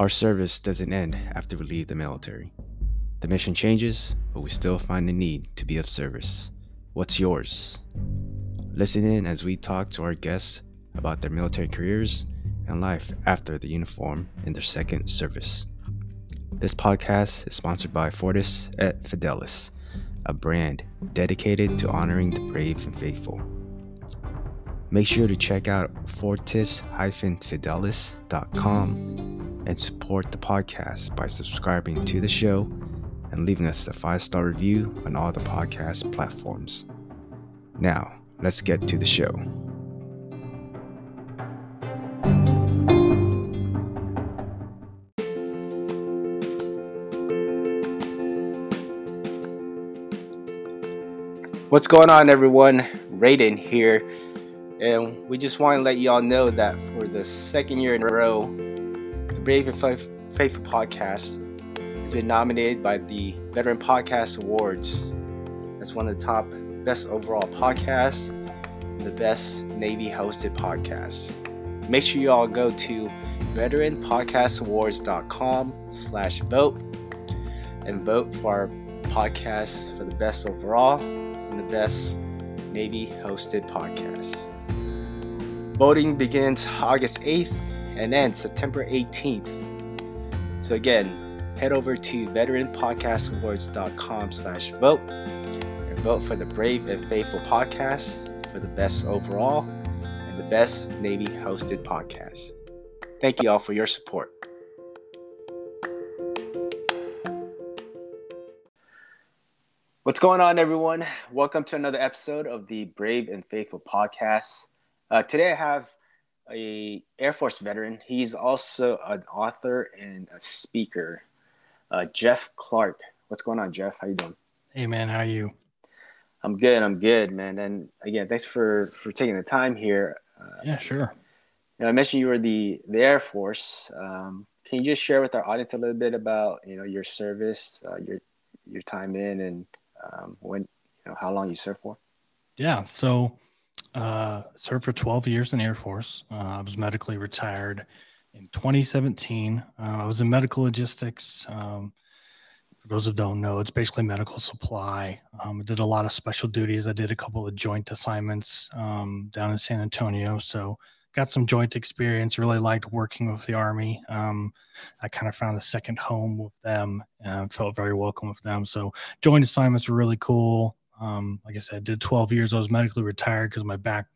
Our service doesn't end after we leave the military. The mission changes, but we still find the need to be of service. What's yours? Listen in as we talk to our guests about their military careers and life after the uniform in their second service. This podcast is sponsored by Fortis et Fidelis, a brand dedicated to honoring the brave and faithful. Make sure to check out fortis-fidelis.com and support the podcast by subscribing to the show and leaving us a five star review on all the podcast platforms. Now, let's get to the show. What's going on, everyone? Raiden here, and we just want to let you all know that for the second year in a row, Brave and Faithful podcast has been nominated by the Veteran Podcast Awards as one of the top best overall podcasts, and the best Navy hosted podcast. Make sure you all go to veteranpodcastawards.com slash vote and vote for our podcast for the best overall and the best Navy hosted podcast. Voting begins August 8th and ends September 18th. So again, head over to veteranpodcastawards.com slash vote and vote for the Brave and Faithful podcast for the best overall and the best Navy hosted podcast. Thank you all for your support. What's going on, everyone? Welcome to another episode of the Brave and Faithful podcast. Uh, today, I have a Air Force veteran. He's also an author and a speaker uh, Jeff Clark. What's going on, Jeff? How you doing? Hey, man. How are you? I'm good. I'm good, man. And again, thanks for for taking the time here. Uh, yeah, sure. You know, I mentioned you were the the Air Force. Um, can you just share with our audience a little bit about you know your service, uh, your your time in, and um, when you know how long you served for? Yeah. So, uh, served for 12 years in the Air Force. Uh, I was medically retired in 2017. Uh, I was in medical logistics. Um, for those who don't know, it's basically medical supply. Um, I did a lot of special duties. I did a couple of joint assignments um, down in San Antonio. So got some joint experience. Really liked working with the Army. Um, I kind of found a second home with them and felt very welcome with them. So joint assignments were really cool. Um, like I said, I did 12 years. I was medically retired because my back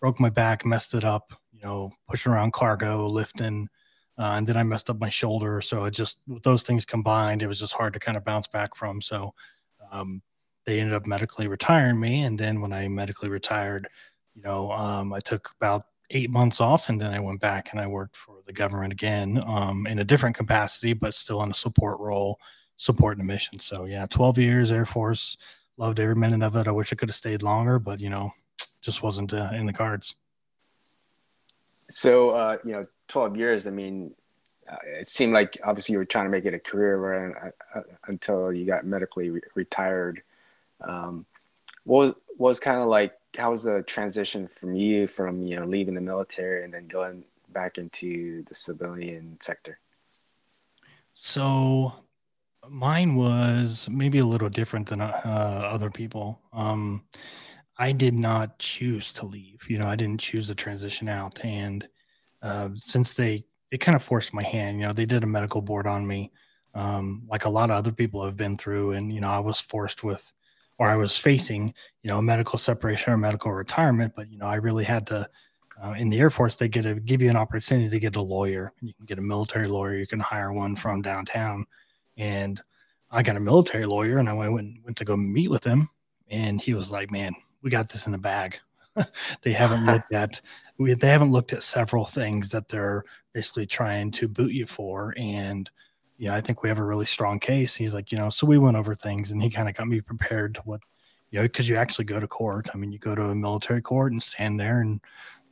broke my back, messed it up you know, pushing around cargo, lifting, uh, and then I messed up my shoulder. So it just with those things combined, it was just hard to kind of bounce back from. So um, they ended up medically retiring me, and then when I medically retired, you know, um, I took about eight months off, and then I went back and I worked for the government again um, in a different capacity, but still in a support role, supporting a mission. So yeah, twelve years Air Force, loved every minute of it. I wish I could have stayed longer, but you know, just wasn't uh, in the cards. So, uh, you know, 12 years, I mean, uh, it seemed like obviously you were trying to make it a career right, uh, uh, until you got medically re- retired. Um, what was, was kind of like, how was the transition from you from, you know, leaving the military and then going back into the civilian sector? So mine was maybe a little different than uh, other people. Um, I did not choose to leave. You know, I didn't choose to transition out. And uh, since they, it kind of forced my hand. You know, they did a medical board on me, um, like a lot of other people have been through. And, you know, I was forced with, or I was facing, you know, a medical separation or medical retirement. But, you know, I really had to, uh, in the Air Force, they get to give you an opportunity to get a lawyer. You can get a military lawyer, you can hire one from downtown. And I got a military lawyer and I went, went to go meet with him. And he was like, man, we got this in the bag. they haven't looked at we, they haven't looked at several things that they're basically trying to boot you for and you know i think we have a really strong case he's like you know so we went over things and he kind of got me prepared to what you know because you actually go to court i mean you go to a military court and stand there and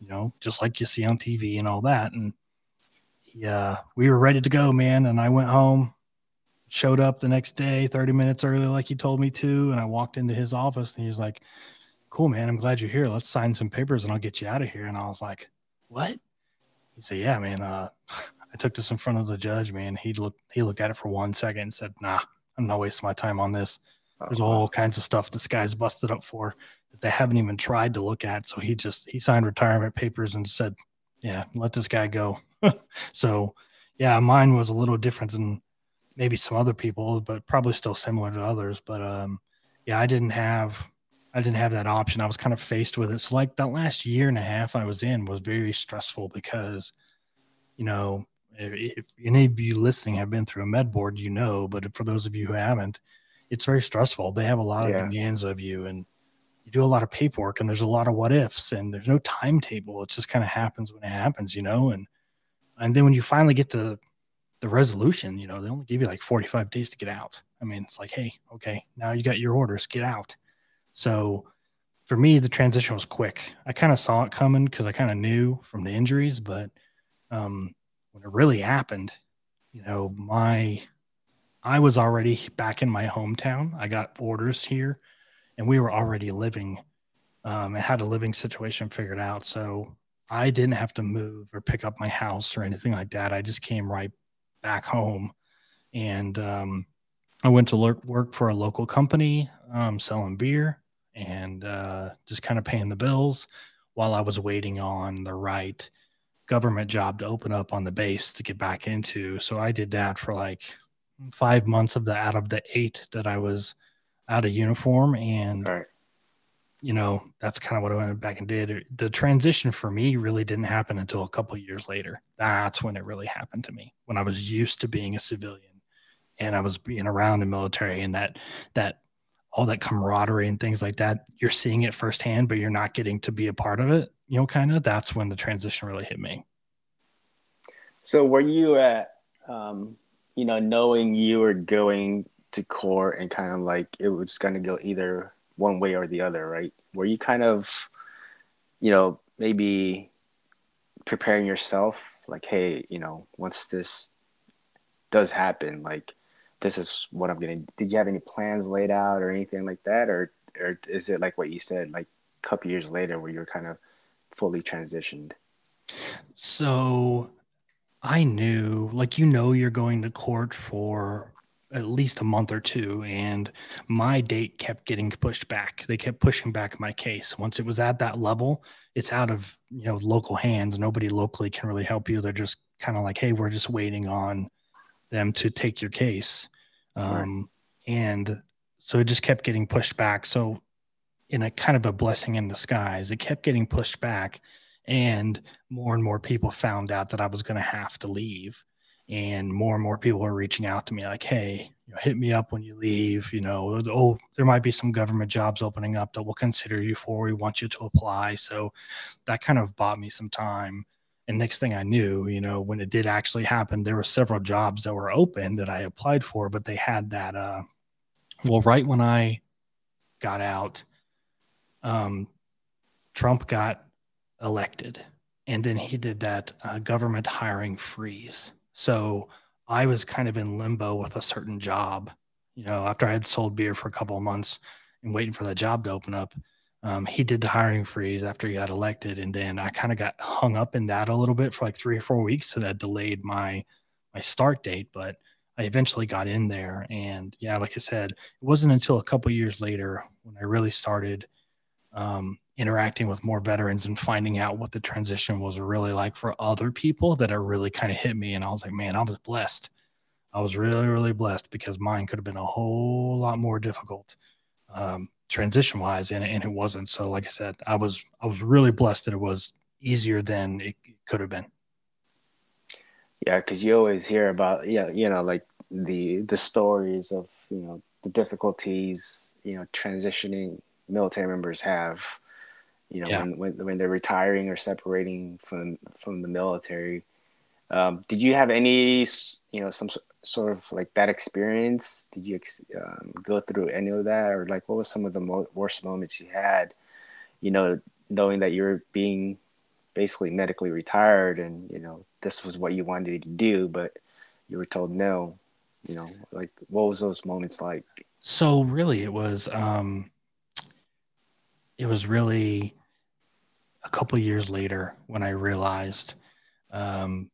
you know just like you see on tv and all that and yeah uh, we were ready to go man and i went home showed up the next day 30 minutes early like he told me to and i walked into his office and he's like cool, man. I'm glad you're here. Let's sign some papers and I'll get you out of here. And I was like, what? He said, yeah, man. Uh, I took this in front of the judge, man. He looked he looked at it for one second and said, "Nah, I'm not wasting my time on this. There's oh, all kinds of stuff this guy's busted up for that they haven't even tried to look at." So he just he signed retirement papers and said, "Yeah, let this guy go." so, yeah, mine was a little different than maybe some other people, but probably still similar to others. But um, yeah, I didn't have I didn't have that option. I was kind of faced with it. So like that last year and a half I was in was very stressful because, you know, if, if any of you listening have been through a med board, you know, but for those of you who haven't, it's very stressful. They have a lot of yeah. demands of you and you do a lot of paperwork and there's a lot of what ifs and there's no timetable. It just kind of happens when it happens, you know, and and then when you finally get to the resolution, you know, they only give you like 45 days to get out. I mean, it's like, hey, okay, now you got your orders, get out. So for me, the transition was quick. I kind of saw it coming because I kind of knew from the injuries, but um, when it really happened, you know, my I was already back in my hometown. I got orders here, and we were already living. Um, and had a living situation figured out, so I didn't have to move or pick up my house or anything like that. I just came right back home, and um, I went to work, work for a local company um, selling beer and uh, just kind of paying the bills while I was waiting on the right government job to open up on the base to get back into. So I did that for like five months of the out of the eight that I was out of uniform. And, right. You know, that's kind of what I went back and did. The transition for me really didn't happen until a couple years later. That's when it really happened to me, when I was used to being a civilian and I was being around the military and that, that all that camaraderie and things like that you're seeing it firsthand but you're not getting to be a part of it you know kind of that's when the transition really hit me so were you at um, you know knowing you were going to court and kind of like it was going to go either one way or the other right were you kind of you know maybe preparing yourself like hey you know once this does happen like this is what I'm gonna. Did you have any plans laid out or anything like that, or or is it like what you said, like a couple years later, where you're kind of fully transitioned? So I knew, like you know, you're going to court for at least a month or two, and my date kept getting pushed back. They kept pushing back my case. Once it was at that level, it's out of you know local hands. Nobody locally can really help you. They're just kind of like, hey, we're just waiting on them to take your case. Um, right. And so it just kept getting pushed back. So, in a kind of a blessing in disguise, it kept getting pushed back. And more and more people found out that I was going to have to leave. And more and more people were reaching out to me like, hey, you know, hit me up when you leave. You know, oh, there might be some government jobs opening up that we'll consider you for. We want you to apply. So that kind of bought me some time and next thing I knew, you know, when it did actually happen, there were several jobs that were open that I applied for, but they had that. Uh, well, right when I got out, um, Trump got elected, and then he did that uh, government hiring freeze. So I was kind of in limbo with a certain job. You know, after I had sold beer for a couple of months and waiting for that job to open up, um, he did the hiring freeze after he got elected, and then I kind of got hung up in that a little bit for like three or four weeks, so that delayed my my start date. But I eventually got in there, and yeah, like I said, it wasn't until a couple years later when I really started um, interacting with more veterans and finding out what the transition was really like for other people that it really kind of hit me, and I was like, man, I was blessed. I was really, really blessed because mine could have been a whole lot more difficult. Um, transition wise and, and it wasn't so like i said i was i was really blessed that it was easier than it could have been yeah because you always hear about yeah you know like the the stories of you know the difficulties you know transitioning military members have you know yeah. when, when when they're retiring or separating from from the military um, did you have any you know some sort of like that experience? Did you um, go through any of that, or like what was some of the mo- worst moments you had? You know, knowing that you're being basically medically retired, and you know this was what you wanted to do, but you were told no. You know, like what was those moments like? So really, it was um, it was really a couple years later when I realized um,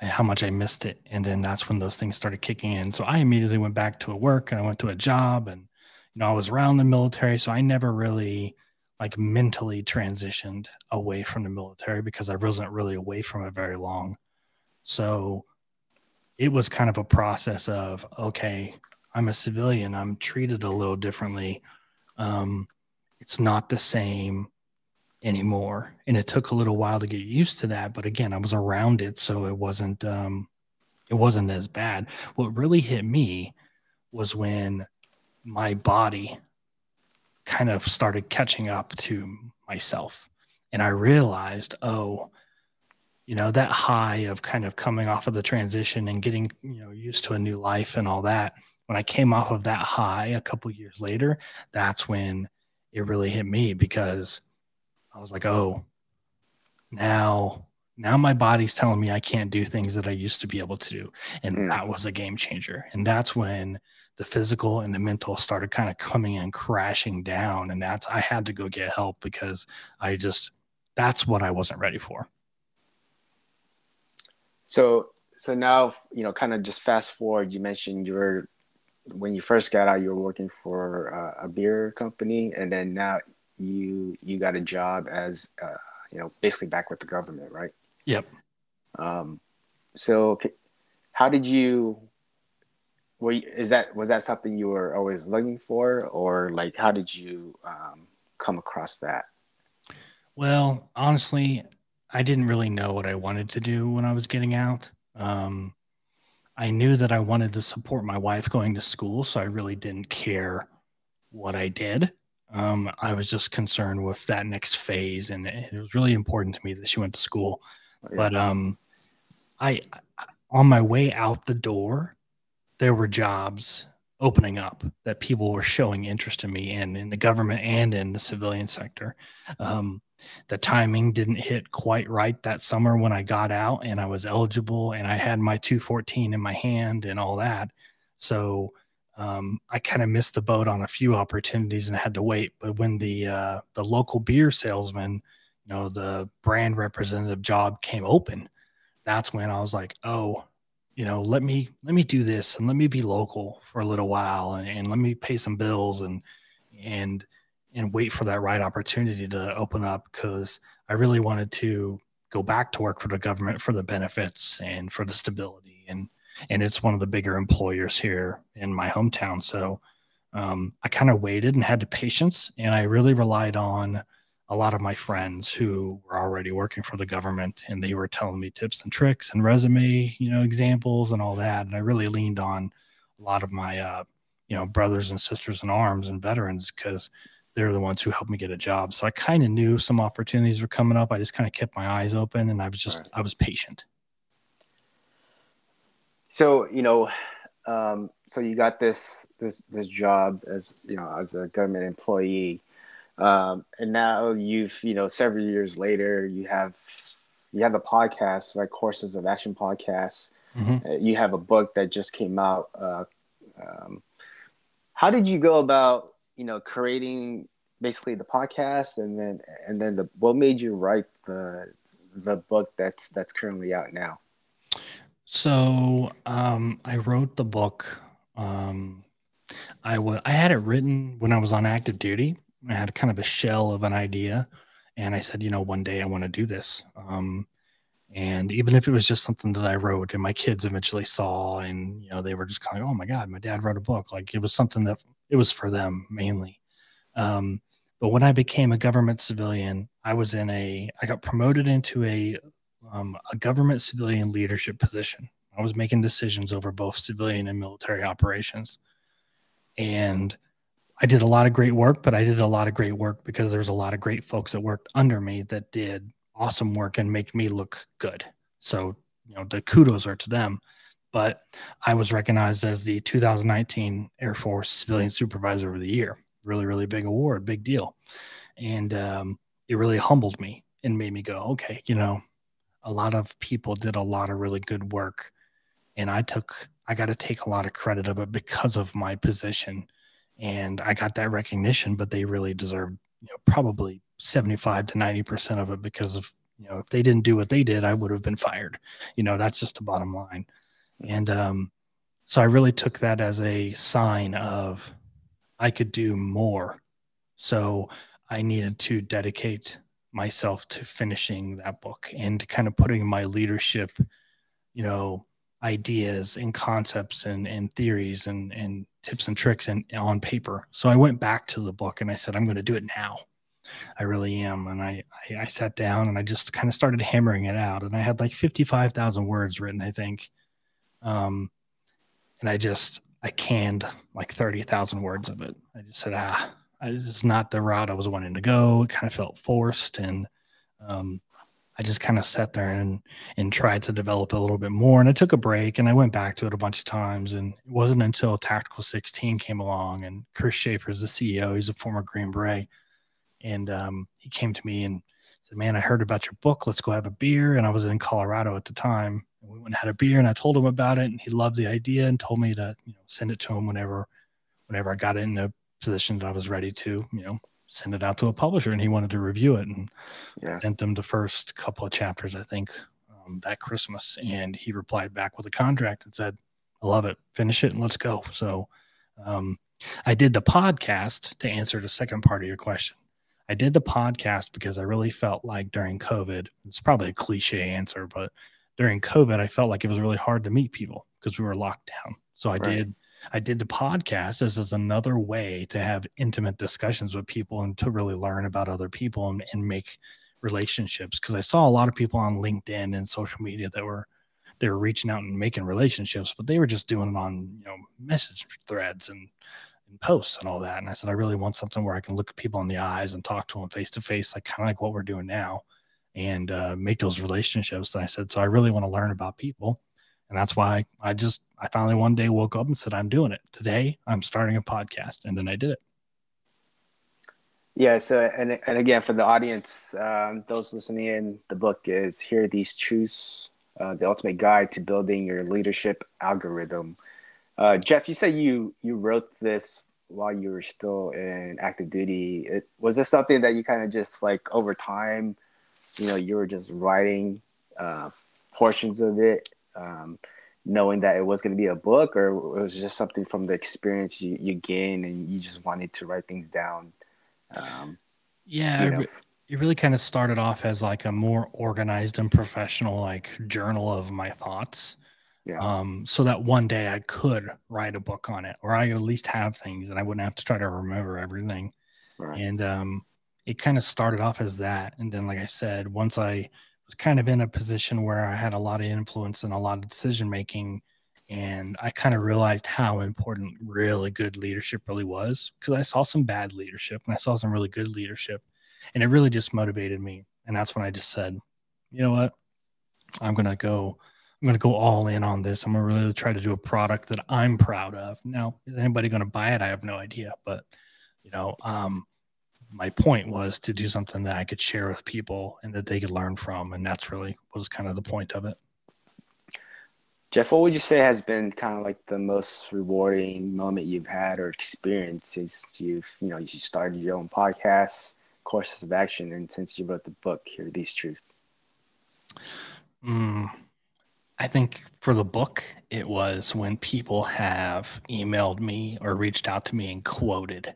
how much I missed it. And then that's when those things started kicking in. So I immediately went back to a work and I went to a job and, you know, I was around the military. So I never really like mentally transitioned away from the military because I wasn't really away from it very long. So it was kind of a process of, okay, I'm a civilian. I'm treated a little differently. Um, it's not the same anymore. And it took a little while to get used to that. But again, I was around it, so it wasn't um it wasn't as bad. What really hit me was when my body kind of started catching up to myself. And I realized, oh, you know, that high of kind of coming off of the transition and getting, you know, used to a new life and all that. When I came off of that high a couple years later, that's when it really hit me because I was like, oh, now now my body's telling me I can't do things that I used to be able to do. And mm. that was a game changer. And that's when the physical and the mental started kind of coming in crashing down. And that's I had to go get help because I just that's what I wasn't ready for. So so now, you know, kind of just fast forward, you mentioned you were when you first got out, you were working for uh, a beer company, and then now you you got a job as uh, you know basically back with the government, right? Yep. Um, so how did you? Were you, is that was that something you were always looking for, or like how did you um, come across that? Well, honestly, I didn't really know what I wanted to do when I was getting out. Um, I knew that I wanted to support my wife going to school, so I really didn't care what I did. Um, I was just concerned with that next phase, and it was really important to me that she went to school. Oh, yeah. But um, I, on my way out the door, there were jobs opening up that people were showing interest in me in in the government and in the civilian sector. Um, the timing didn't hit quite right that summer when I got out and I was eligible and I had my 214 in my hand and all that. So um, I kind of missed the boat on a few opportunities and had to wait. But when the uh, the local beer salesman, you know, the brand representative job came open, that's when I was like, oh, you know, let me let me do this and let me be local for a little while and, and let me pay some bills and and and wait for that right opportunity to open up because I really wanted to go back to work for the government for the benefits and for the stability and and it's one of the bigger employers here in my hometown. So um, I kind of waited and had the patience, and I really relied on a lot of my friends who were already working for the government, and they were telling me tips and tricks and resume, you know, examples and all that. And I really leaned on a lot of my, uh, you know, brothers and sisters in arms and veterans because they're the ones who helped me get a job. So I kind of knew some opportunities were coming up. I just kind of kept my eyes open and I was just, right. I was patient. So, you know, um, so you got this, this, this job as, you know, as a government employee. Um, and now you've, you know, several years later, you have, you have a podcast, like Courses of Action podcasts. Mm-hmm. Uh, you have a book that just came out. Uh, um, how did you go about you know creating basically the podcast and then and then the what made you write the the book that's that's currently out now so um i wrote the book um i would i had it written when i was on active duty. I had kind of a shell of an idea and i said you know one day i want to do this. Um and even if it was just something that i wrote and my kids eventually saw and you know they were just kind of oh my god my dad wrote a book. Like it was something that it was for them mainly. Um, but when I became a government civilian, I was in a, I got promoted into a, um, a government civilian leadership position. I was making decisions over both civilian and military operations. And I did a lot of great work, but I did a lot of great work because there's a lot of great folks that worked under me that did awesome work and make me look good. So, you know, the kudos are to them but I was recognized as the 2019 Air Force Civilian Supervisor of the Year. Really, really big award, big deal. And um, it really humbled me and made me go, okay, you know, a lot of people did a lot of really good work. And I took, I got to take a lot of credit of it because of my position. And I got that recognition, but they really deserved, you know, probably 75 to 90% of it because of You know, if they didn't do what they did, I would have been fired. You know, that's just the bottom line. And um, so I really took that as a sign of I could do more. So I needed to dedicate myself to finishing that book and kind of putting my leadership, you know, ideas and concepts and, and theories and, and tips and tricks and on paper. So I went back to the book and I said, I'm going to do it now. I really am. And I, I, I sat down and I just kind of started hammering it out. And I had like 55,000 words written, I think. Um, and I just, I canned like 30,000 words of it. I just said, ah, is not the route I was wanting to go. It kind of felt forced. And, um, I just kind of sat there and and tried to develop a little bit more. And I took a break and I went back to it a bunch of times. And it wasn't until Tactical 16 came along and Chris Schaefer is the CEO. He's a former Green Beret. And um, he came to me and said, Man, I heard about your book. Let's go have a beer. And I was in Colorado at the time. And we went and had a beer and I told him about it. And he loved the idea and told me to you know, send it to him whenever whenever I got in a position that I was ready to, you know, send it out to a publisher and he wanted to review it and yeah. sent them the first couple of chapters i think um, that christmas. And he replied back with a contract and said i love it. Finish it and let's go. So um, i did the podcast to answer the second part of your question. I did the podcast because i really felt like during covid it's probably a cliche answer but during covid i felt like it was really hard to meet people because we were locked down. So i right. did I did the podcast as, is another way to have intimate discussions with people and to really learn about other people and, and make relationships. Because I saw a lot of people on LinkedIn and social media that were they were reaching out and making relationships, but they were just doing it on you know message threads and, and posts and all that. And I said, I really want something where I can look at people in the eyes and talk to them face to face, like kind of like what we're doing now, and uh, make those relationships. And I said, so I really want to learn about people and that's why I just, I finally one day woke up and said, I'm doing it. Today, I'm starting a podcast. And then I did it. Yeah. So, and, and again, for the audience, um, those listening in, the book is Here Are These Truths, uh, the ultimate guide to building your leadership algorithm. Uh, Jeff, you said you, you wrote this while you were still in active duty. It, was this something that you kind of just like over time, you know, you were just writing uh, portions of it um, knowing that it was going to be a book, or it was just something from the experience you, you gained and you just wanted to write things down? Um, yeah, you know. it really kind of started off as like a more organized and professional like journal of my thoughts. Yeah. Um, so that one day I could write a book on it, or I at least have things, and I wouldn't have to try to remember everything. Right. And um, it kind of started off as that, and then, like I said, once I was kind of in a position where I had a lot of influence and a lot of decision making. And I kind of realized how important really good leadership really was because I saw some bad leadership and I saw some really good leadership. And it really just motivated me. And that's when I just said, you know what? I'm going to go. I'm going to go all in on this. I'm going to really try to do a product that I'm proud of. Now, is anybody going to buy it? I have no idea, but you know, um, my point was to do something that I could share with people and that they could learn from. And that's really was kind of the point of it. Jeff, what would you say has been kind of like the most rewarding moment you've had or experienced since you've, you know, you started your own podcast, courses of action, and since you wrote the book, Hear These Truths? Mm, I think for the book, it was when people have emailed me or reached out to me and quoted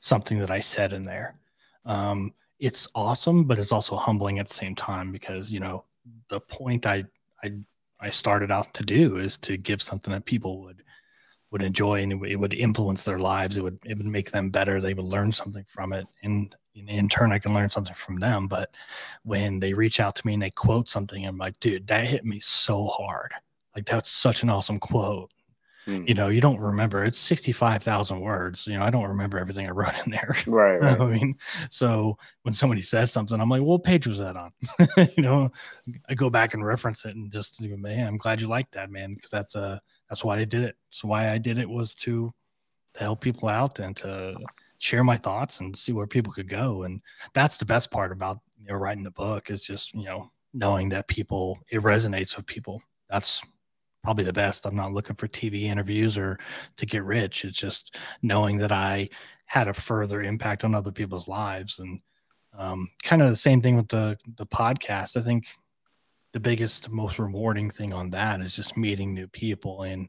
something that I said in there. Um, it's awesome, but it's also humbling at the same time because you know the point I I I started out to do is to give something that people would would enjoy and it would influence their lives. It would it would make them better. They would learn something from it, and in, in turn, I can learn something from them. But when they reach out to me and they quote something, I'm like, dude, that hit me so hard. Like that's such an awesome quote mm. you know, you don't remember. It's 65,000 words. You know, I don't remember everything I wrote in there. Right. right. I mean, so when somebody says something, I'm like, well, what page was that on? you know, I go back and reference it and just, man, I'm glad you like that, man, because that's uh that's why I did it. So why I did it was to to help people out and to share my thoughts and see where people could go. And that's the best part about you know writing the book is just, you know, knowing that people it resonates with people. That's probably the best. I'm not looking for TV interviews or to get rich. It's just knowing that I had a further impact on other people's lives. And um, kind of the same thing with the the podcast. I think the biggest, most rewarding thing on that is just meeting new people and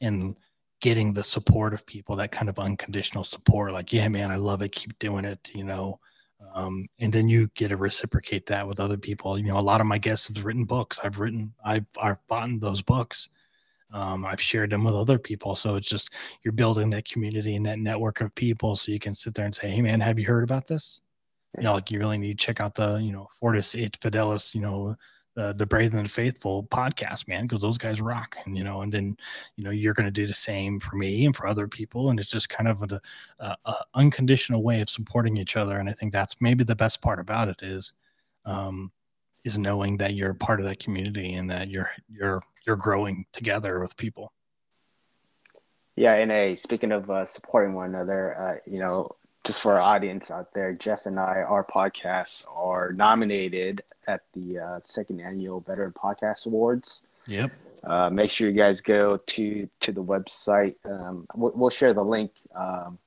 and getting the support of people, that kind of unconditional support. Like, yeah, man, I love it. Keep doing it. You know. Um, and then you get to reciprocate that with other people. You know, a lot of my guests have written books. I've written, I've, I've bought those books. Um, I've shared them with other people. So it's just you're building that community and that network of people. So you can sit there and say, "Hey, man, have you heard about this?" You know, like you really need to check out the you know Fortis et Fidelis, you know, the the Brave and the Faithful podcast, man, because those guys rock. And you know, and then you know you're going to do the same for me and for other people, and it's just kind of a, a, a, unconditional way of supporting each other. And I think that's maybe the best part about it is. Um, is knowing that you're part of that community and that you're you're you're growing together with people. Yeah, and a speaking of uh, supporting one another, uh, you know, just for our audience out there, Jeff and I, our podcasts are nominated at the uh, second annual Veteran Podcast Awards. Yep. Uh, make sure you guys go to to the website. Um, we'll, we'll, share the link um,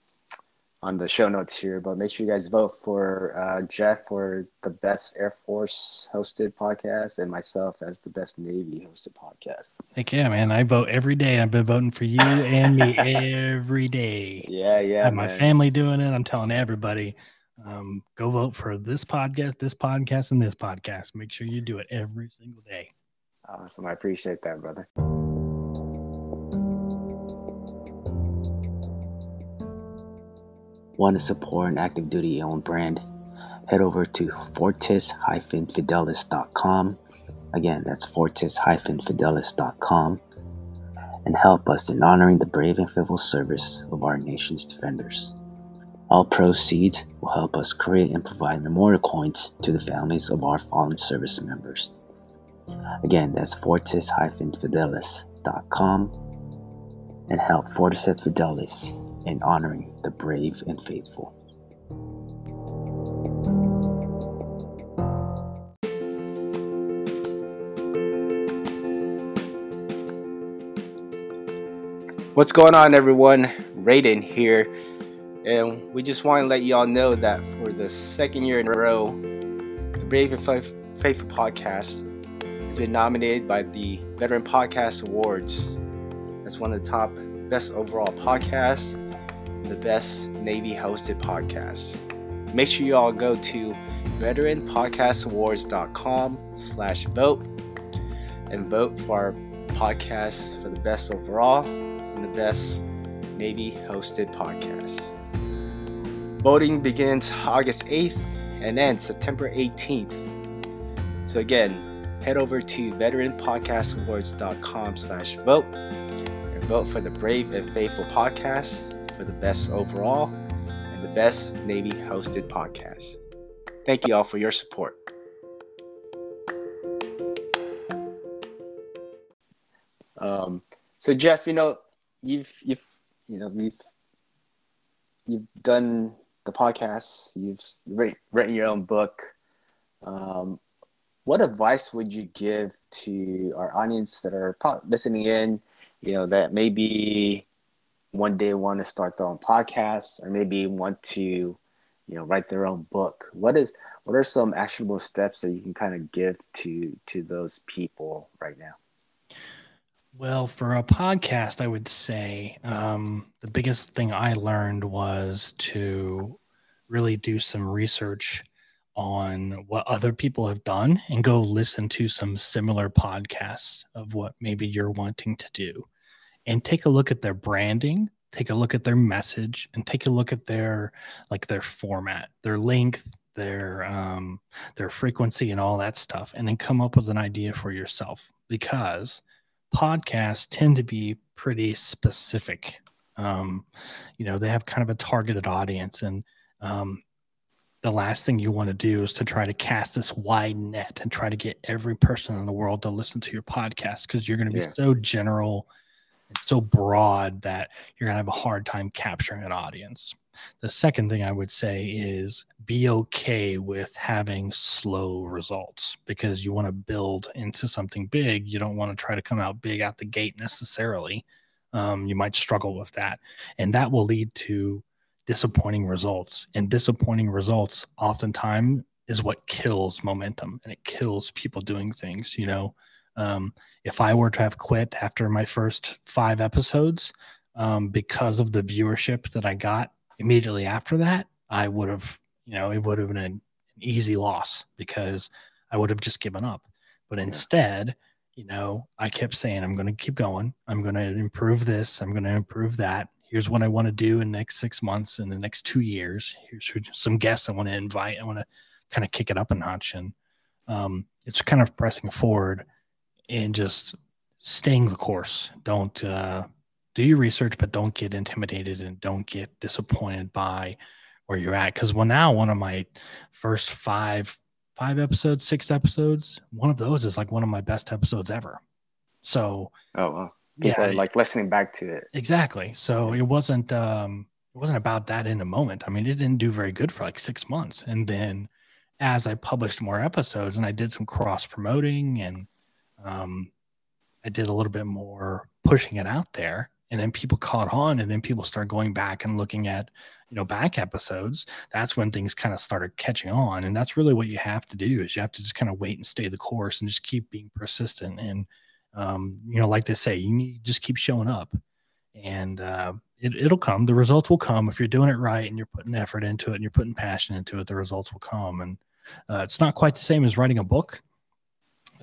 on the show notes here, but make sure you guys vote for uh, Jeff for the best Air Force hosted podcast and myself as the best Navy hosted podcast. Heck yeah, man. I vote every day. I've been voting for you and me every day. Yeah, yeah. I have my family doing it. I'm telling everybody, um, go vote for this podcast, this podcast, and this podcast. Make sure you do it every single day. Awesome. I appreciate that, brother. Want to support an active duty owned brand? Head over to fortis-fidelis.com. Again, that's fortis-fidelis.com and help us in honoring the brave and faithful service of our nation's defenders. All proceeds will help us create and provide memorial coins to the families of our fallen service members. Again, that's fortis-fidelis.com and help Fortis et Fidelis and honoring the brave and faithful. What's going on, everyone? Raiden here, and we just want to let you all know that for the second year in a row, the Brave and Faithful podcast has been nominated by the Veteran Podcast Awards as one of the top best overall podcasts the best Navy hosted podcasts. Make sure you all go to veteranpodcastawards.com slash vote and vote for our podcast for the best overall and the best Navy hosted podcast. Voting begins August 8th and ends September 18th. So again, head over to veteranpodcastawards.com slash vote and vote for the Brave and Faithful podcast for the best overall and the best Navy hosted podcast. Thank you all for your support. Um, so Jeff, you know, you've you've you know you've you've done the podcast, you've written your own book. Um, what advice would you give to our audience that are listening in? You know that maybe one day want to start their own podcast or maybe want to you know write their own book. What is what are some actionable steps that you can kind of give to to those people right now? Well for a podcast i would say um, the biggest thing i learned was to really do some research on what other people have done and go listen to some similar podcasts of what maybe you're wanting to do and take a look at their branding take a look at their message and take a look at their like their format their length their um their frequency and all that stuff and then come up with an idea for yourself because podcasts tend to be pretty specific um you know they have kind of a targeted audience and um the last thing you want to do is to try to cast this wide net and try to get every person in the world to listen to your podcast because you're going to be yeah. so general it's so broad that you're going to have a hard time capturing an audience. The second thing I would say is be okay with having slow results because you want to build into something big. You don't want to try to come out big out the gate necessarily. Um, you might struggle with that, and that will lead to disappointing results. And disappointing results oftentimes is what kills momentum and it kills people doing things. You know, um, if I were to have quit after my first five episodes um, because of the viewership that I got immediately after that, I would have, you know, it would have been an, easy loss because I would have just given up. But instead, you know, I kept saying, I'm going to keep going. I'm going to improve this. I'm going to improve that here's what I want to do in the next six months in the next two years. Here's some guests I want to invite. I want to kind of kick it up a notch. And um, it's kind of pressing forward and just staying the course. Don't uh, do your research, but don't get intimidated and don't get disappointed by where you're at. Because well, now one of my first five five episodes, six episodes, one of those is like one of my best episodes ever. So, oh, wow people yeah, like listening back to it. Exactly. So it wasn't um it wasn't about that in a moment. I mean, it didn't do very good for like six months. And then as I published more episodes and I did some cross promoting and um I did a little bit more pushing it out there. And then people caught on and then people start going back and looking at, you know, back episodes. That's when things kind of started catching on. And that's really what you have to do is you have to just kind of wait and stay the course and just keep being persistent and um, you know, like they say, you need just keep showing up, and uh, it, it'll come. The results will come if you're doing it right and you're putting effort into it and you're putting passion into it. The results will come, and uh, it's not quite the same as writing a book.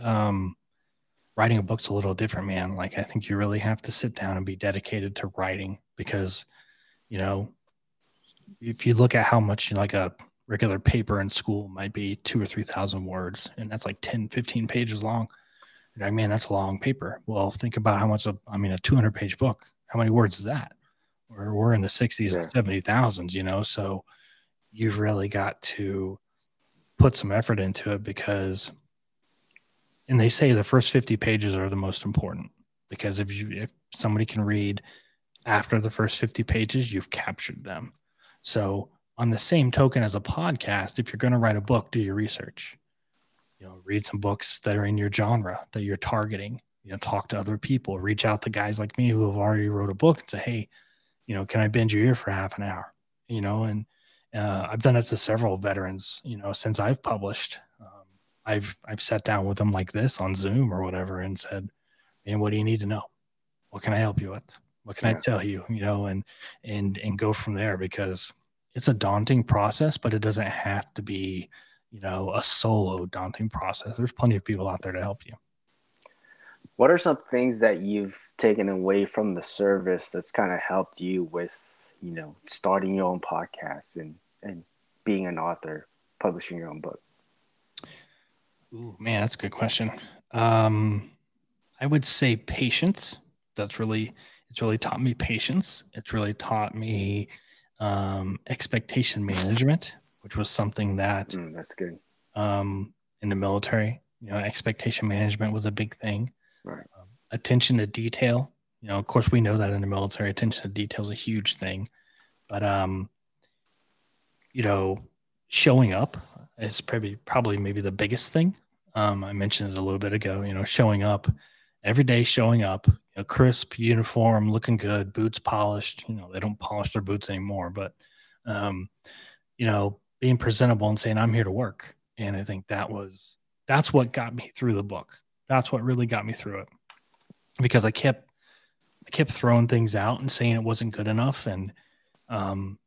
Um, writing a book's a little different, man. Like I think you really have to sit down and be dedicated to writing because, you know, if you look at how much like a regular paper in school might be two or three thousand words and that's like 10 15 pages long you're like, man, that's a long paper. Well, think about how much, a, I mean, a 200 page book, how many words is that? We're, we're in the 60s yeah. and 70,000s, you know? So you've really got to put some effort into it because, and they say the first 50 pages are the most important because if you, if somebody can read after the first 50 pages, you've captured them. So, on the same token as a podcast, if you're going to write a book, do your research. You know read some books that are in your genre that you're targeting you know talk to other people reach out to guys like me who have already wrote a book and say hey you know can i bend your ear for half an hour? You know and uh, i've done it to several veterans you know since i've published i've i've sat down with them like this on zoom or whatever and said man what do you need to know what can i help you with what can yeah. i tell you you know and and and go from there because it's a daunting process but it doesn't have to be you know, a solo daunting process. There's plenty of people out there to help you. What are some things that you've taken away from the service that's kind of helped you with, you know, starting your own podcast and and being an author, publishing your own book? Ooh, man, that's a good question. Um, I would say patience. That's really it's really taught me patience. It's really taught me um, expectation management which was something that mm, that's good. Um, in the military, you know, expectation management was a big thing. Right. Um, attention to detail. You know, of course, we know that in the military, attention to detail is a huge thing. But um, you know, showing up is probably probably maybe the biggest thing. Um, I mentioned it a little bit ago. You know, showing up every day, showing up, you know, crisp uniform, looking good, boots polished. You know, they don't polish their boots anymore, but um, you know, being presentable and saying I'm here to work. And I think that was that's what got me through the book. That's what really got me through it. Because I kept I kept throwing things out and saying it wasn't good enough and um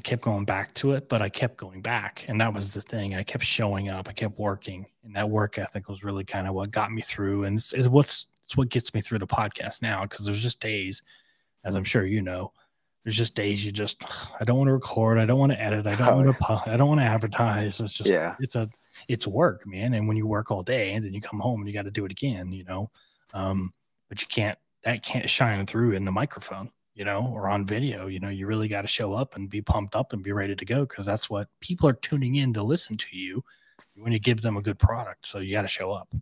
I kept going back to it, but I kept going back. And that was the thing. I kept showing up. I kept working. And that work ethic was really kind of what got me through. And it's, it's what's it's what gets me through the podcast now. Cause there's just days, as I'm sure you know, there's just days you just I don't want to record, I don't want to edit, I don't oh. want to I don't want to advertise. It's just yeah. it's a it's work, man. And when you work all day and then you come home and you got to do it again, you know. Um, but you can't that can't shine through in the microphone, you know, or on video. You know, you really got to show up and be pumped up and be ready to go because that's what people are tuning in to listen to you when you give them a good product. So you got to show up.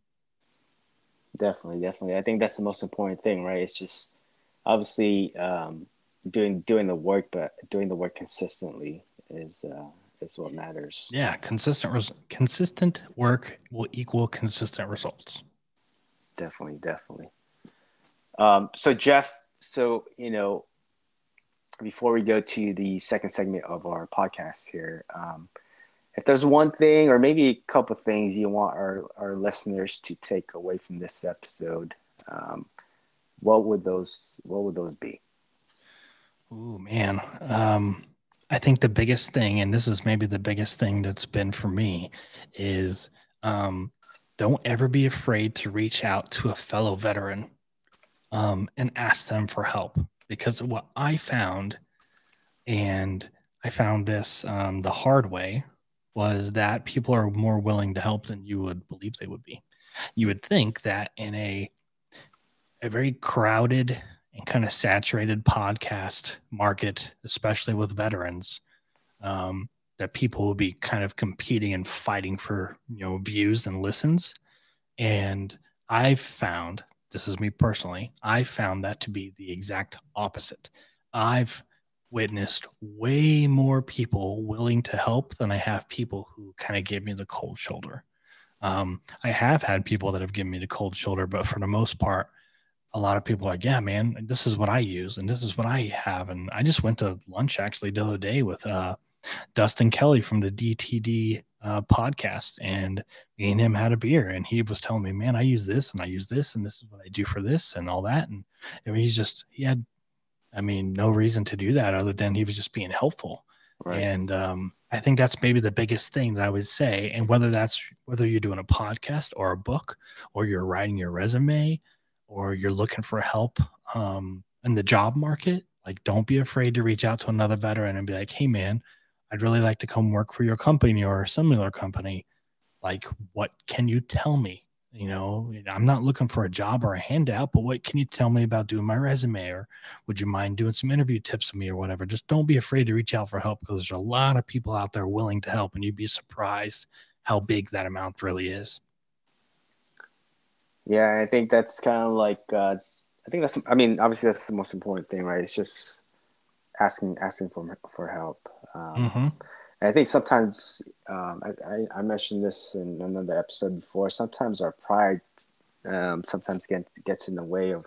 Definitely, definitely. I think that's the most important thing, right? It's just obviously um, doing doing the work, but doing the work consistently is uh, is what matters. Yeah, consistent res- consistent work will equal consistent results. Definitely, definitely. Um, so Jeff, so you know, before we go to the second segment of our podcast here, um, if there's one thing or maybe a couple of things you want our, our listeners to take away from this episode, um, what would those what would those be? Oh man, um, I think the biggest thing, and this is maybe the biggest thing that's been for me, is um, don't ever be afraid to reach out to a fellow veteran um, and ask them for help. Because what I found, and I found this um, the hard way, was that people are more willing to help than you would believe they would be. You would think that in a a very crowded and kind of saturated podcast market, especially with veterans, um, that people will be kind of competing and fighting for you know views and listens. And I've found this is me personally, I found that to be the exact opposite. I've witnessed way more people willing to help than I have people who kind of gave me the cold shoulder. Um, I have had people that have given me the cold shoulder, but for the most part, a lot of people are like, yeah, man, this is what I use and this is what I have. And I just went to lunch actually the other day with uh, Dustin Kelly from the DTD uh, podcast, and me and him had a beer, and he was telling me, man, I use this and I use this, and this is what I do for this and all that. And I mean, he's just he had, I mean, no reason to do that other than he was just being helpful. Right. And um, I think that's maybe the biggest thing that I would say. And whether that's whether you're doing a podcast or a book, or you're writing your resume, or you're looking for help um, in the job market, like don't be afraid to reach out to another veteran and be like, hey, man, I'd really like to come work for your company or a similar company. Like, what can you tell me? You know, I'm not looking for a job or a handout, but what can you tell me about doing my resume? Or would you mind doing some interview tips with me or whatever? Just don't be afraid to reach out for help because there's a lot of people out there willing to help, and you'd be surprised how big that amount really is. Yeah, I think that's kind of like uh, I think that's I mean obviously that's the most important thing, right? It's just asking asking for for help. Um, mm-hmm. I think sometimes um, I, I, mentioned this in another episode before. Sometimes our pride um, sometimes gets gets in the way of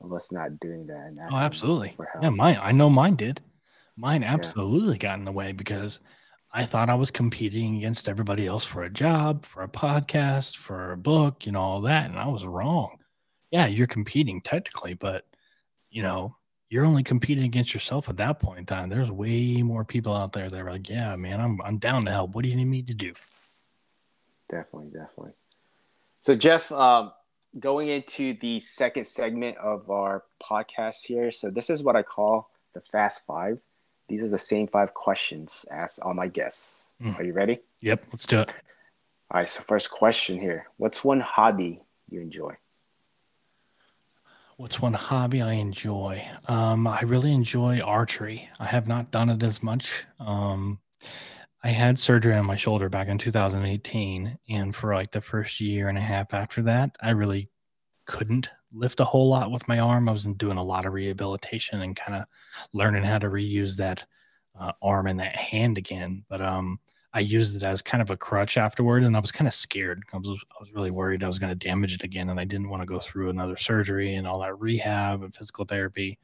of us not doing that. oh, absolutely. Yeah, mine. I know mine did. Mine absolutely yeah. got in the way because I thought I was competing against everybody else for a job, for a podcast, for a book, you know, all that. And I was wrong. Yeah, you're competing technically, but, you know, you're only competing against yourself at that point in time. There's way more people out there that are like, yeah, man, I'm, I'm down to help. What do you need me to do? Definitely, definitely. So, Jeff, um, going into the second segment of our podcast here. So, this is what I call the Fast Five. These are the same five questions asked all my guests. Mm. Are you ready? Yep, let's do it. All right, so first question here. What's one hobby you enjoy? What's one hobby I enjoy? Um, I really enjoy archery. I have not done it as much. Um, I had surgery on my shoulder back in 2018. And for like the first year and a half after that, I really couldn't lift a whole lot with my arm. I was doing a lot of rehabilitation and kind of learning how to reuse that uh, arm and that hand again. But um, I used it as kind of a crutch afterward, and I was kind of scared. I was, I was really worried I was going to damage it again, and I didn't want to go through another surgery and all that rehab and physical therapy.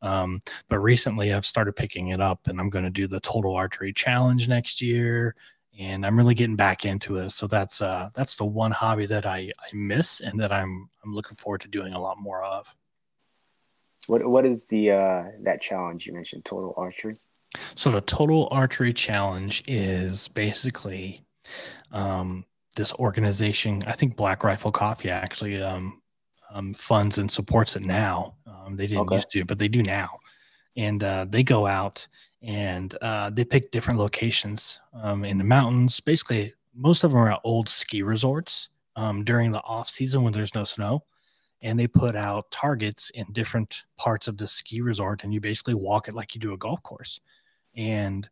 Um, but recently, I've started picking it up, and I'm going to do the Total Archery Challenge next year and I'm really getting back into it. So that's uh that's the one hobby that I, I miss and that I'm I'm looking forward to doing a lot more of. What what is the uh that challenge you mentioned, total archery? So the total archery challenge is basically um this organization, I think Black Rifle Coffee actually um, um funds and supports it now. Um, they didn't okay. used to, but they do now. And uh, they go out and uh, they pick different locations um, in the mountains. Basically, most of them are at old ski resorts um, during the off season when there's no snow, and they put out targets in different parts of the ski resort, and you basically walk it like you do a golf course, and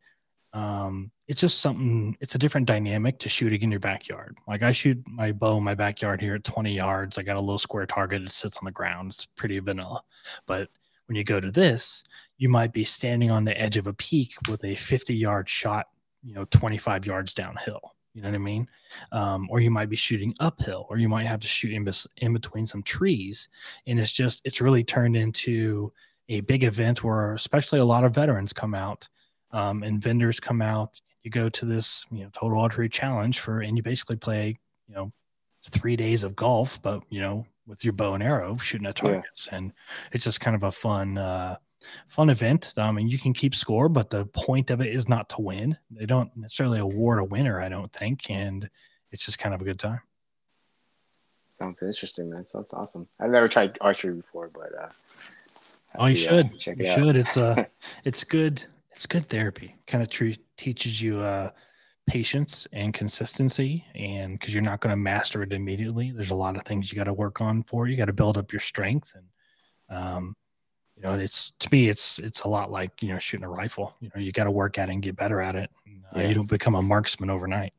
um, it's just something. It's a different dynamic to shooting in your backyard. Like I shoot my bow in my backyard here at 20 yards. I got a little square target. It sits on the ground. It's pretty vanilla, but when you go to this, you might be standing on the edge of a peak with a 50 yard shot, you know, 25 yards downhill. You know what I mean? Um, or you might be shooting uphill, or you might have to shoot in, in between some trees. And it's just, it's really turned into a big event where especially a lot of veterans come out um, and vendors come out. You go to this, you know, total archery challenge for, and you basically play, you know, three days of golf, but you know, with your bow and arrow shooting at targets, yeah. and it's just kind of a fun, uh, fun event. I mean, you can keep score, but the point of it is not to win. They don't necessarily award a winner, I don't think, and it's just kind of a good time. Sounds interesting, man. Sounds awesome. I've never tried archery before, but uh, oh, you to, should. Uh, check it you out. should. It's uh, it's good. It's good therapy. Kind of tre- teaches you uh, patience and consistency, and because you're not going to master it immediately, there's a lot of things you got to work on for. You got to build up your strength, and um, you know, it's to me, it's it's a lot like you know shooting a rifle. You know, you got to work at it and get better at it. And, uh, yes. You don't become a marksman overnight.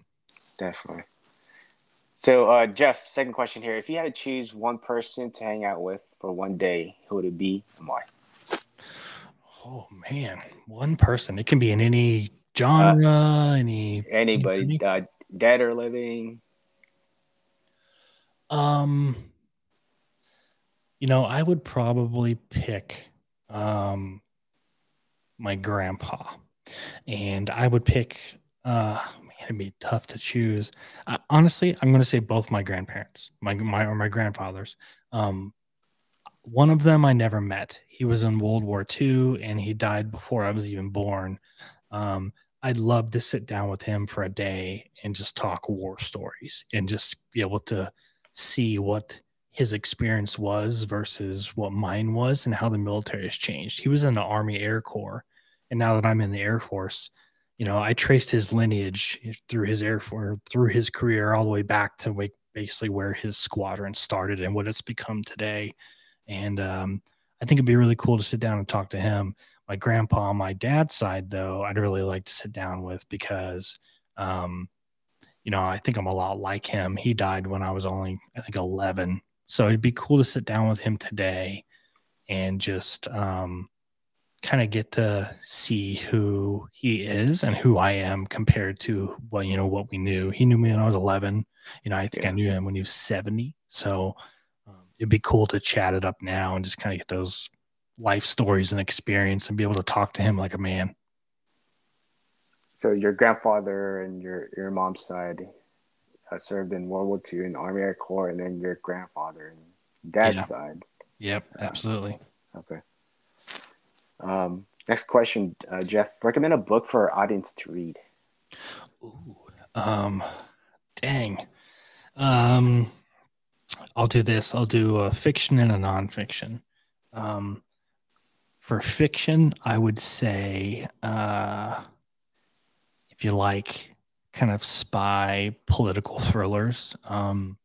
Definitely. So, uh, Jeff, second question here. If you had to choose one person to hang out with for one day, who would it be and why? Oh, man. One person. It can be in any genre, uh, any. Anybody, uh, dead or living. Um, you know, I would probably pick um my grandpa, and I would pick uh it'd be tough to choose. Honestly, I'm going to say both my grandparents, my my or my grandfathers. Um, one of them I never met. He was in World War II and he died before I was even born. Um, I'd love to sit down with him for a day and just talk war stories and just be able to see what his experience was versus what mine was and how the military has changed. He was in the Army Air Corps. And now that I'm in the Air Force, you know, I traced his lineage through his air force, through his career, all the way back to basically where his squadron started and what it's become today. And um, I think it'd be really cool to sit down and talk to him. My grandpa on my dad's side, though, I'd really like to sit down with because, um, you know, I think I'm a lot like him. He died when I was only, I think, 11. So it'd be cool to sit down with him today and just, um, kind of get to see who he is and who I am compared to what you know what we knew. He knew me when I was 11. You know, I think yeah. I knew him when he was 70. So it'd be cool to chat it up now and just kind of get those life stories and experience and be able to talk to him like a man. So your grandfather and your your mom's side uh, served in World War II in the Army Air Corps, and then your grandfather and dad's yeah. side. Yep, absolutely. okay. Um, next question, uh, Jeff. Recommend a book for our audience to read. Ooh, um, dang. Um, I'll do this. I'll do a fiction and a nonfiction. Um, for fiction, I would say uh, if you like kind of spy political thrillers, um,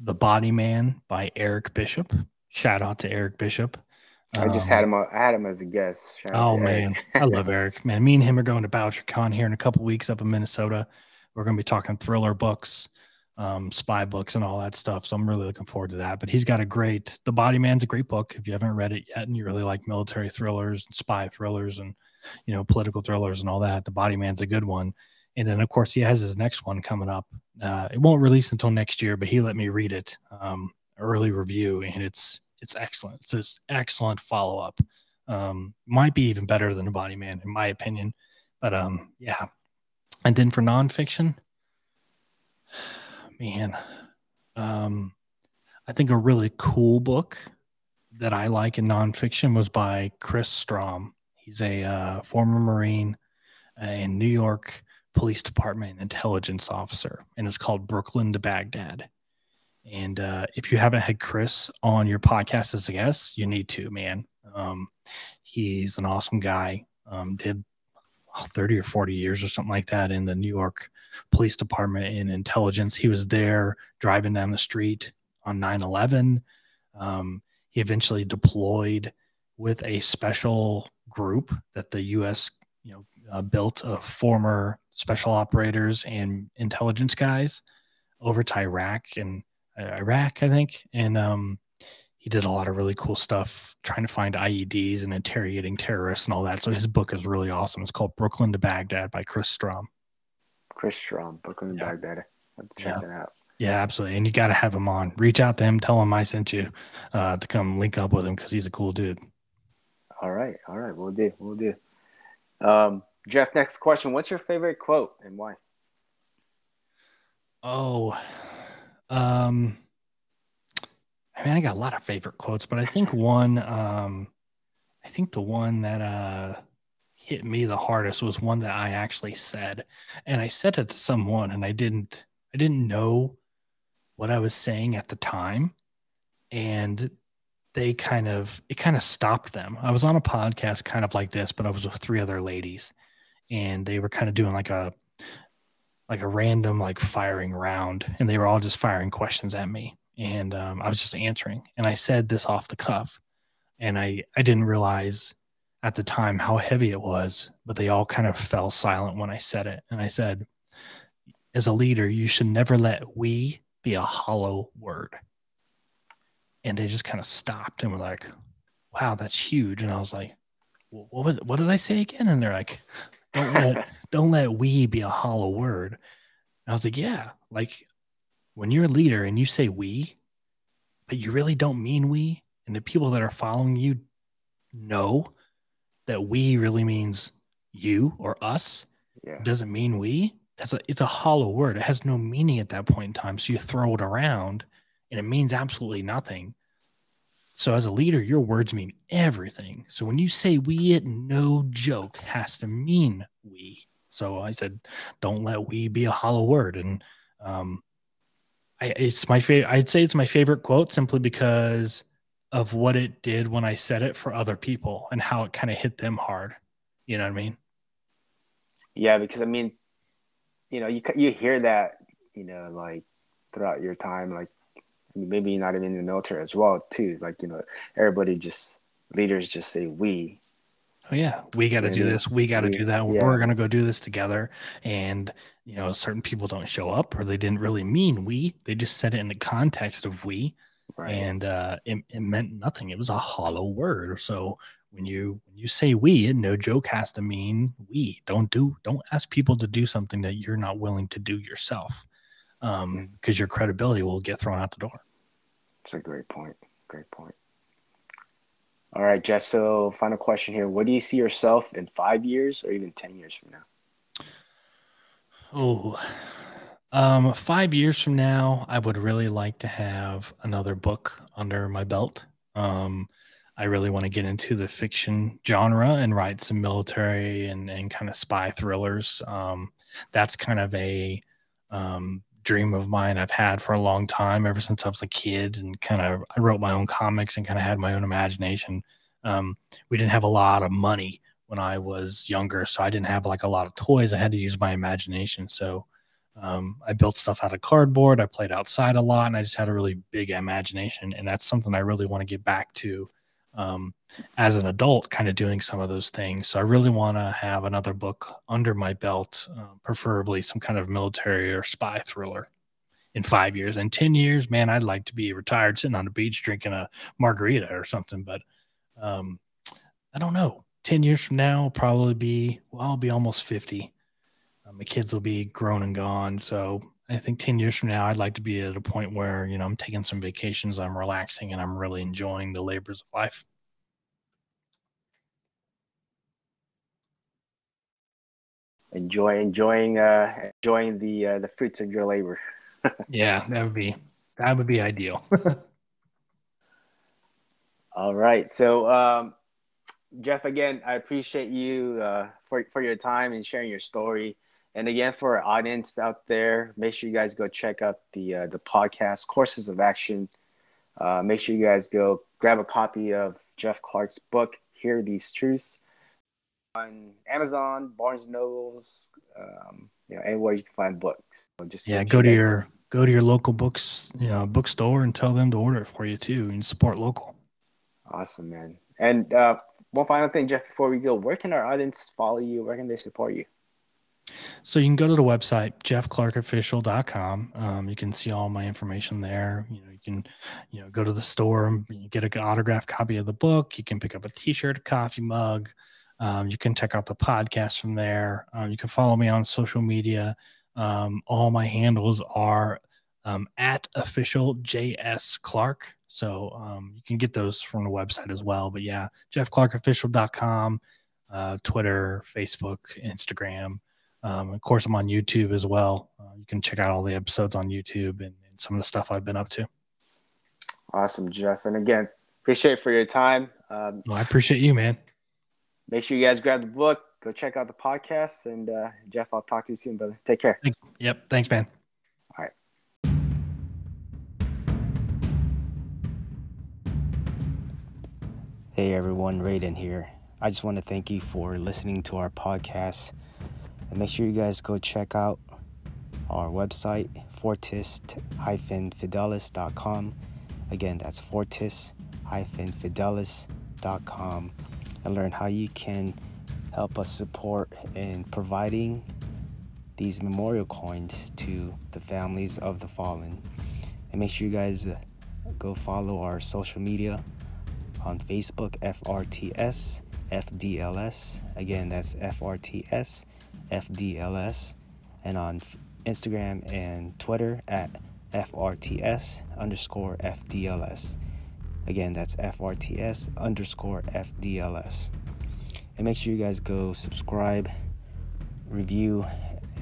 The Body Man by Eric Bishop. Shout out to Eric Bishop. I just had um, him. I had him as a guest. Shout oh man, I love Eric. Man, me and him are going to BoucherCon here in a couple weeks up in Minnesota. We're going to be talking thriller books, um, spy books, and all that stuff. So I'm really looking forward to that. But he's got a great. The Body Man's a great book. If you haven't read it yet, and you really like military thrillers, and spy thrillers, and you know political thrillers and all that, The Body Man's a good one. And then of course he has his next one coming up. Uh, it won't release until next year, but he let me read it um, early review, and it's it's excellent. It's this excellent follow up. Um, might be even better than The body man, in my opinion. But um, yeah. And then for nonfiction, man, um, I think a really cool book that I like in nonfiction was by Chris Strom. He's a uh, former Marine in New York Police Department intelligence officer, and it's called Brooklyn to Baghdad. And uh, if you haven't had Chris on your podcast as a guest, you need to, man. Um, he's an awesome guy. Um, did 30 or 40 years or something like that in the New York Police Department in intelligence. He was there driving down the street on 9 11. Um, he eventually deployed with a special group that the U.S. you know uh, built of former special operators and intelligence guys over to Iraq and Iraq, I think, and um, he did a lot of really cool stuff trying to find IEDs and interrogating terrorists and all that. So his book is really awesome. It's called Brooklyn to Baghdad by Chris Strom. Chris Strom, Brooklyn to yeah. Baghdad. check yeah. it out. Yeah, absolutely. And you got to have him on. Reach out to him. Tell him I sent you uh, to come link up with him because he's a cool dude. All right, all right, we'll do, we'll do. Um, Jeff, next question: What's your favorite quote and why? Oh, um, I mean, I got a lot of favorite quotes, but I think one, um, I think the one that uh hit me the hardest was one that I actually said, and I said it to someone, and I didn't, I didn't know what I was saying at the time, and they kind of it kind of stopped them. I was on a podcast kind of like this, but I was with three other ladies, and they were kind of doing like a like a random like firing round, and they were all just firing questions at me, and um, I was just answering. And I said this off the cuff, and I I didn't realize at the time how heavy it was, but they all kind of fell silent when I said it. And I said, as a leader, you should never let we be a hollow word and they just kind of stopped and were like, "Wow, that's huge." And I was like, "What was? What did I say again?" And they're like, "Don't let don't let we be a hollow word." And I was like, "Yeah, like when you're a leader and you say we, but you really don't mean we, and the people that are following you know that we really means you or us. Yeah. doesn't mean we. That's a it's a hollow word. It has no meaning at that point in time. So you throw it around and it means absolutely nothing. So as a leader, your words mean everything. So when you say we, it no joke has to mean we. So I said, don't let we be a hollow word. And um, I, it's my favorite. I'd say it's my favorite quote simply because of what it did when I said it for other people and how it kind of hit them hard. You know what I mean? Yeah, because I mean, you know, you you hear that, you know, like throughout your time, like maybe not even in the military as well too like you know everybody just leaders just say we oh yeah we got to do this we got to do that yeah. we're going to go do this together and you know certain people don't show up or they didn't really mean we they just said it in the context of we right. and uh, it, it meant nothing it was a hollow word so when you when you say we it no joke has to mean we don't do don't ask people to do something that you're not willing to do yourself um, because your credibility will get thrown out the door. That's a great point. Great point. All right, Jess. So, final question here: What do you see yourself in five years, or even ten years from now? Oh, um, five years from now, I would really like to have another book under my belt. Um, I really want to get into the fiction genre and write some military and, and kind of spy thrillers. Um, that's kind of a um, dream of mine I've had for a long time, ever since I was a kid, and kind of I wrote my own comics and kind of had my own imagination. Um, we didn't have a lot of money when I was younger, so I didn't have like a lot of toys. I had to use my imagination. So um, I built stuff out of cardboard. I played outside a lot, and I just had a really big imagination. And that's something I really want to get back to um, as an adult, kind of doing some of those things. So I really want to have another book under my belt, uh, preferably some kind of military or spy thriller in five years. And 10 years, man, I'd like to be retired sitting on a beach drinking a margarita or something. But um, I don't know. 10 years from now, I'll probably be, well, I'll be almost 50. Uh, my kids will be grown and gone. So I think 10 years from now, I'd like to be at a point where, you know, I'm taking some vacations, I'm relaxing, and I'm really enjoying the labors of life. Enjoy, enjoying, uh, enjoying the uh, the fruits of your labor. yeah, that would be that would be ideal. All right, so um, Jeff, again, I appreciate you uh, for for your time and sharing your story. And again, for our audience out there, make sure you guys go check out the uh, the podcast Courses of Action. Uh, make sure you guys go grab a copy of Jeff Clark's book, Hear These Truths, on Amazon, Barnes and Nobles, um, you know, anywhere you can find books. So just yeah, go to your go to your local books, you know, bookstore and tell them to order it for you too, and support local. Awesome, man. And uh, one final thing, Jeff, before we go, where can our audience follow you? Where can they support you? So you can go to the website jeffclarkofficial.com. Um, you can see all my information there. You know, you can you know go to the store and get an autographed copy of the book. You can pick up a T-shirt, a coffee mug. Um, you can check out the podcast from there. Um, you can follow me on social media. Um, all my handles are um, at official JS Clark. So um, you can get those from the website as well. But yeah, jeffclarkofficial.com, uh, Twitter, Facebook, Instagram. Um, of course, I'm on YouTube as well. Uh, you can check out all the episodes on YouTube and, and, some of the stuff I've been up to. Awesome, Jeff. And again, appreciate for your time. Um, well, I appreciate you, man. Make sure you guys grab the book, go check out the podcast, and uh, Jeff, I'll talk to you soon, brother. Take care. Yep. Thanks, man. Hey everyone, Raiden here. I just want to thank you for listening to our podcast. And make sure you guys go check out our website, fortis-fidelis.com. Again, that's fortis-fidelis.com and learn how you can help us support in providing these memorial coins to the families of the fallen. And make sure you guys uh, go follow our social media on Facebook, FRTS FDLS. Again, that's FRTS FDLS. And on Instagram and Twitter at FRTS underscore FDLS. Again, that's FRTS underscore FDLS. And make sure you guys go subscribe, review,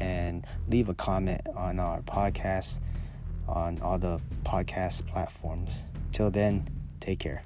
and leave a comment on our podcast on all the podcast platforms. Till then, take care.